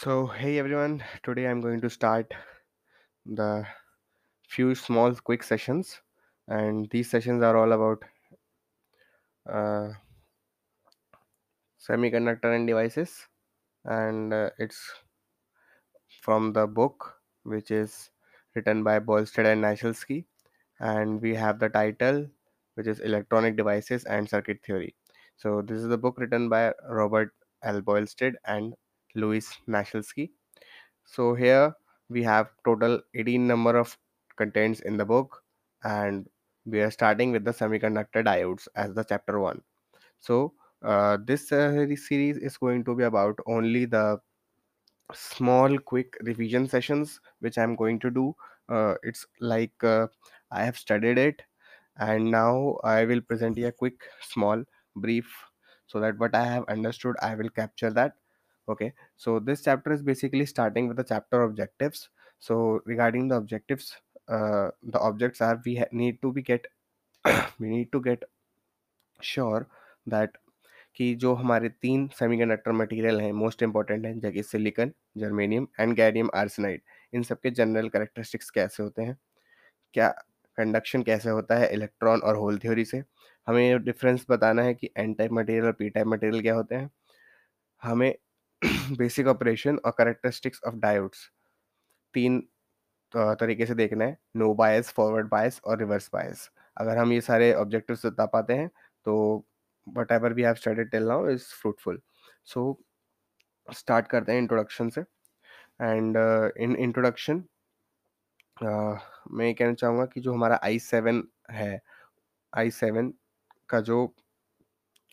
So, hey everyone, today I'm going to start the few small quick sessions, and these sessions are all about uh, semiconductor and devices, and uh, it's from the book which is written by Boylestad and Nashelsky, and we have the title which is Electronic Devices and Circuit Theory. So, this is the book written by Robert L. Boylestad and Louis Nashelsky So here we have total 18 number of contents in the book and we are starting with the semiconductor diodes as the chapter 1. So uh, this uh, series is going to be about only the small quick revision sessions which I'm going to do. Uh, it's like uh, I have studied it and now I will present you a quick small brief so that what I have understood I will capture that okay so this chapter is basically starting with the chapter objectives. So regarding the objectives uh, the objects are we ha- need to be get we need to get sure that कि जो हमारे तीन semiconductor material हैं most important हैं जैसे silicon germanium and gallium arsenide इन सबके general characteristics कैसे होते हैं? क्या कंडक्शन कैसे होता है इलेक्ट्रॉन और होल थ्योरी से? हमें डिफरेंस बताना है कि एन टाइप मटेरियल और पी टाइप मटेरियल क्या होते हैं? हमें बेसिक ऑपरेशन और करेक्टरिस्टिक्स ऑफ़ डायोड्स तीन तरीके से देखना है नो बायस फॉरवर्ड बायस और रिवर्स बायस अगर हम ये सारे ऑब्जेक्टिव्स बता पाते हैं तो whatever we have studied till now is fruitful so start करते हैं इंट्रोडक्शन से. एंड इन इंट्रोडक्शन मैं ये कहना चाहूँगा कि जो हमारा आई सेवन है आई सेवन का जो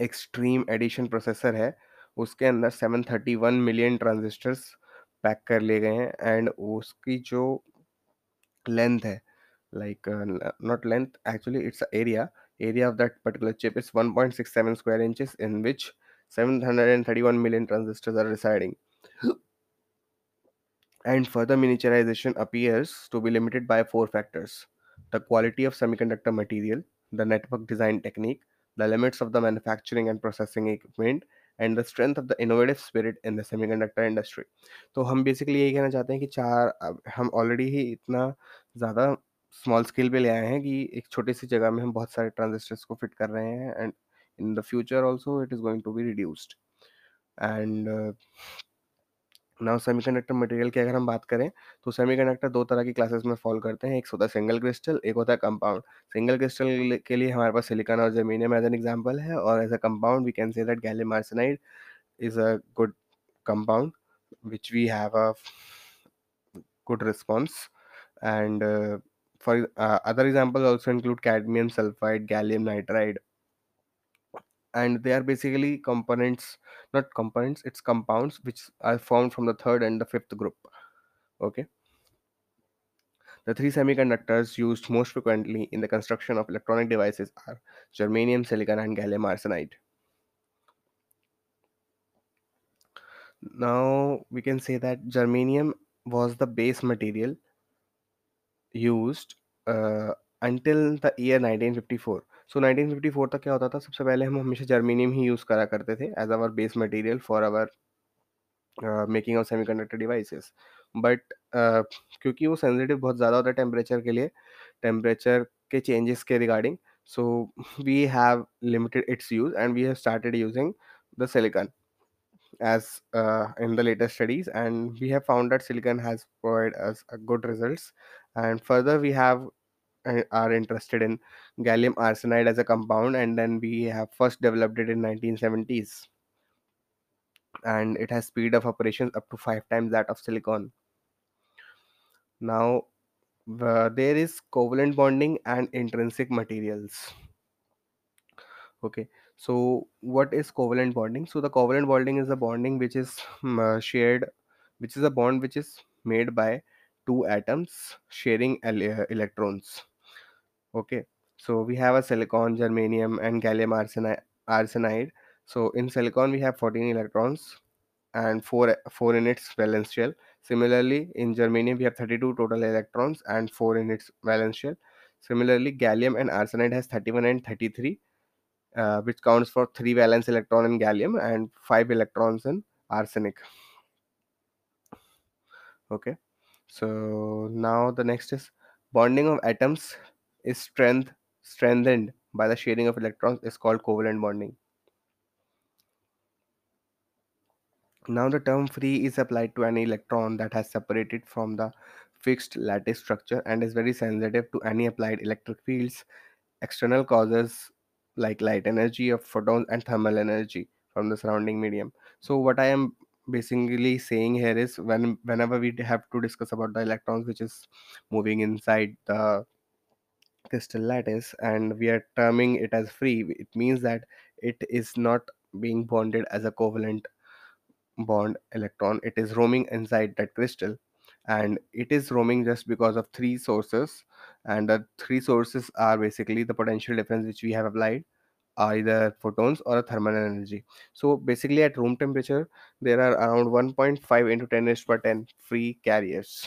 एक्सट्रीम एडिशन प्रोसेसर है उसके अंदर 731 मिलियन ट्रांजिस्टर्स पैक कर लिए गए हैं एंड उसकी जो लेंथ है like uh, n- not length actually it's a area area of that particular chip is 1.67 square inches in which 731 million transistors are residing and further miniaturization appears to be limited by four factors the quality of semiconductor material, the network design technique, the limits of the manufacturing and processing equipment, and strength of the innovative spirit in the semiconductor industry तो हम basically यही कहना चाहते हैं कि चार हम already ही इतना ज़्यादा स्मॉल स्केल पे ले आए हैं कि एक छोटी सी जगह में हम बहुत सारे ट्रांजिस्टर्स को फिट कर रहे हैं and in the future also it is going to be reduced and now semiconductor material की अगर हम बात करें तो सेमीकंडक्टर दो तरह की क्लासेस में फॉल करते हैं। एक होता है सिंगल क्रिस्टल एक होता है कंपाउंड। सिंगल क्रिस्टल के लिए हमारे पास सिलिकॉन और जर्मेनियम एज एन एग्जांपल है और as a compound we can say that gallium arsenide is a good compound which we have a good response and uh, for uh, other examples also include cadmium sulfide gallium nitride and they are basically components not components it's compounds which are formed from the third and the fifth group okay The three semiconductors used most frequently in the construction of electronic devices are germanium, silicon, and gallium arsenide. Now we can say that germanium was the base material used uh, until the year 1954. So nineteen fifty four तक क्या होता था, सबसे पहले हम हमेशा germanium ही use करा करते थे as our base material for our making of semiconductor devices but क्योंकि वो सेंसिटिव बहुत ज़्यादा होता है टेम्परेचर के लिए टेम्परेचर के चेंजेस के regarding so we have limited its use and we have started using the silicon as in the latest studies and we have found silicon has provide us good result and further we have uh, are interested in gallium arsenide as a compound and then we have first developed it in 1970s and it has speed of operations up to five times that of silicon. Now uh, there is covalent bonding and intrinsic materials. Okay so what is covalent bonding? So the covalent bonding is a bonding which is um, uh, shared which is a bond which is made by two atoms sharing ele- electrons okay so we have a silicon germanium and gallium arsenide arsenide. So in silicon we have 14 electrons and 4 4 in its valence shell similarly in germanium we have 32 total electrons and 4 in its valence shell similarly gallium and arsenide has 31 and 33 uh, which counts for 3 valence electron in gallium and 5 electrons in arsenic. Okay. So now the next is bonding of atoms is strength strengthened by the sharing of electrons is called covalent bonding. Now the term free is applied to any electron that has separated from the fixed lattice structure and is very sensitive to any applied electric fields, external causes like light energy of photons and thermal energy from the surrounding medium. So what I am basically saying here is when whenever we have to discuss about the electrons which is moving inside the crystal lattice and we are terming it as free. It means that it is not being bonded as a covalent bond electron. It is roaming inside that crystal and it is roaming just because of three sources and the three sources are basically the potential difference which we have applied either photons or a thermal energy. So basically at room temperature there are around 1.5 into 10 raised per 10 free carriers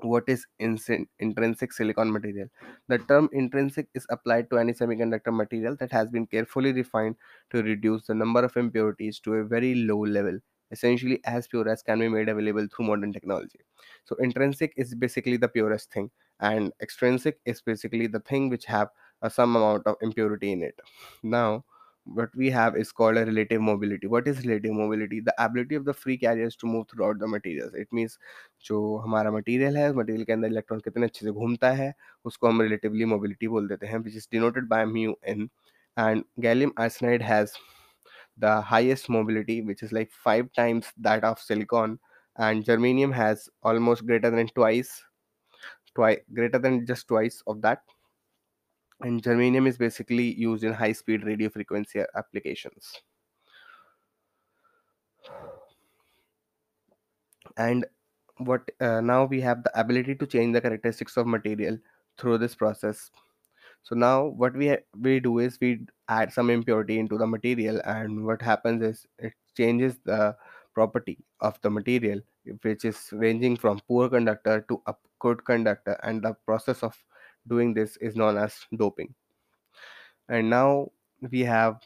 what is intrinsic silicon material. The term intrinsic is applied to any semiconductor material that has been carefully refined to reduce the number of impurities to a very low level essentially as pure as can be made available through modern technology. So intrinsic is basically the purest thing and extrinsic is basically the thing which have a some amount of impurity in it. Now what we have is called a relative mobility what is relative mobility the ability of the free carriers to move throughout the materials it means जो हमारा material है, उस material के अंदर electron कितने अच्छे से घूमता है, उसको हम रिलेटिवली मोबिलिटी बोल देते हैं, which is denoted by mu n. And gallium arsenide has the highest mobility, which is like five times that of silicon, and germanium has almost greater than twice, twice greater than just twice of that. And germanium is basically used in high-speed radio frequency applications. And what uh, now we have the ability to change the characteristics of material through this process so now what we we do is we add some impurity into the material and what happens is it changes the property of the material which is ranging from poor conductor to a good conductor and the process of doing this is known as doping. And now we have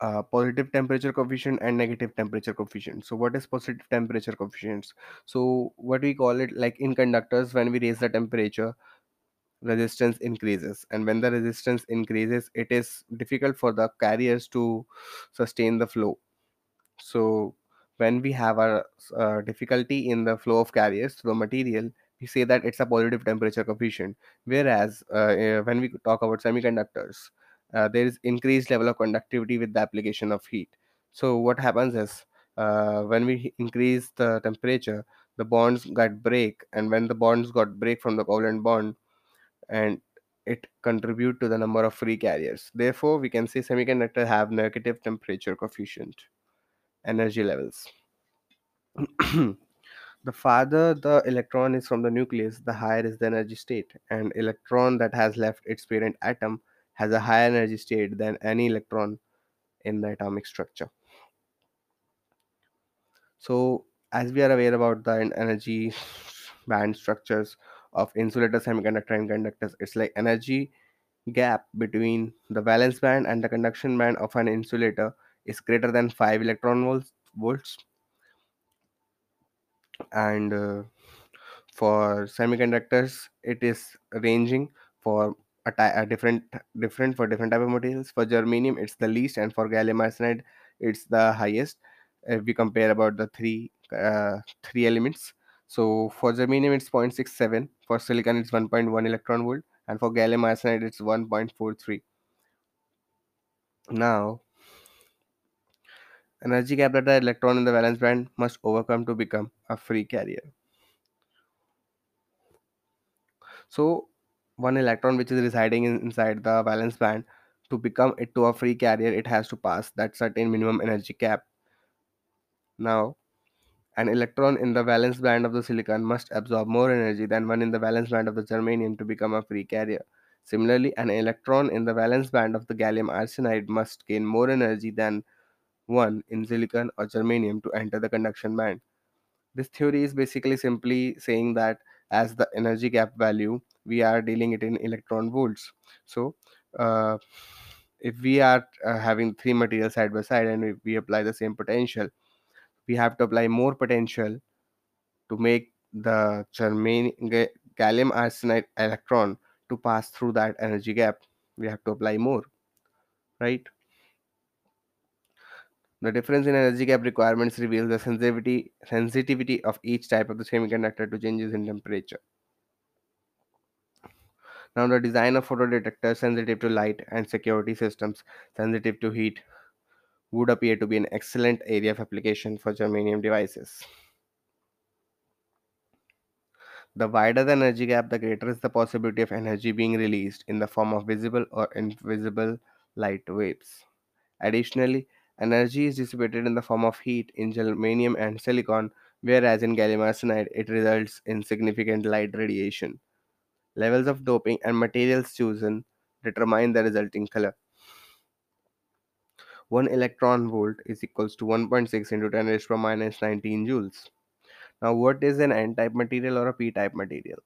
uh, positive temperature coefficient and negative temperature coefficient. So what is positive temperature coefficients? So what we call it like in conductors when we raise the temperature resistance increases. And when the resistance increases it is difficult for the carriers to sustain the flow. So when we have a uh, difficulty in the flow of carriers through material say that it's a positive temperature coefficient whereas uh, uh, when we talk about semiconductors uh, there is increased level of conductivity with the application of heat so what happens is uh, when we increase the temperature the bonds got break and when the bonds got break from the covalent bond and it contribute to the number of free carriers. Therefore, we can say semiconductor have negative temperature coefficient energy levels. the farther the electron is from the nucleus, the higher is the energy state. An electron that has left its parent atom has a higher energy state than any electron in the atomic structure. So, as we are aware about the energy band structures of insulator, semiconductor, and conductors, it's like energy gap between the valence band and the conduction band of an insulator is greater than 5 electron volts, volts and uh, for semiconductors it is ranging for a, different different for different type of materials. For germanium it's the least and for gallium arsenide it's the highest if we compare about the three uh, three elements. So for germanium it's 0.67 for silicon it's 1.1 electron volt and for gallium arsenide it's 1.43 now energy gap that the electron in the valence band must overcome to become a free carrier. So, one electron which is residing in, inside the valence band to become it to a free carrier, it has to pass that certain minimum energy gap. Now, an electron in the valence band of the silicon must absorb more energy than one in the valence band of the germanium to become a free carrier. Similarly, an electron in the valence band of the gallium arsenide must gain more energy than one in silicon or germanium to enter the conduction band. This theory is basically simply saying that as the energy gap value, we are dealing it in electron volts. So, uh, if we are uh, having three materials side by side and we apply the same potential, we have to apply more potential to make the germanium gallium arsenide electron to pass through that energy gap we have to apply more right the difference in energy gap requirements reveals the sensitivity sensitivity of each type of the semiconductor to changes in temperature now the design of photodetectors sensitive to light and security systems sensitive to heat would appear to be an excellent area of application for germanium devices The wider the energy gap, the greater is the possibility of energy being released in the form of visible or invisible light waves. Additionally, energy is dissipated in the form of heat in germanium and silicon, whereas in gallium arsenide it results in significant light radiation. Levels of doping and materials chosen determine the resulting color. 1 electron volt is equals to 1.6 into 10 raised to minus 19 joules. Now, what is an N type material or a P type material?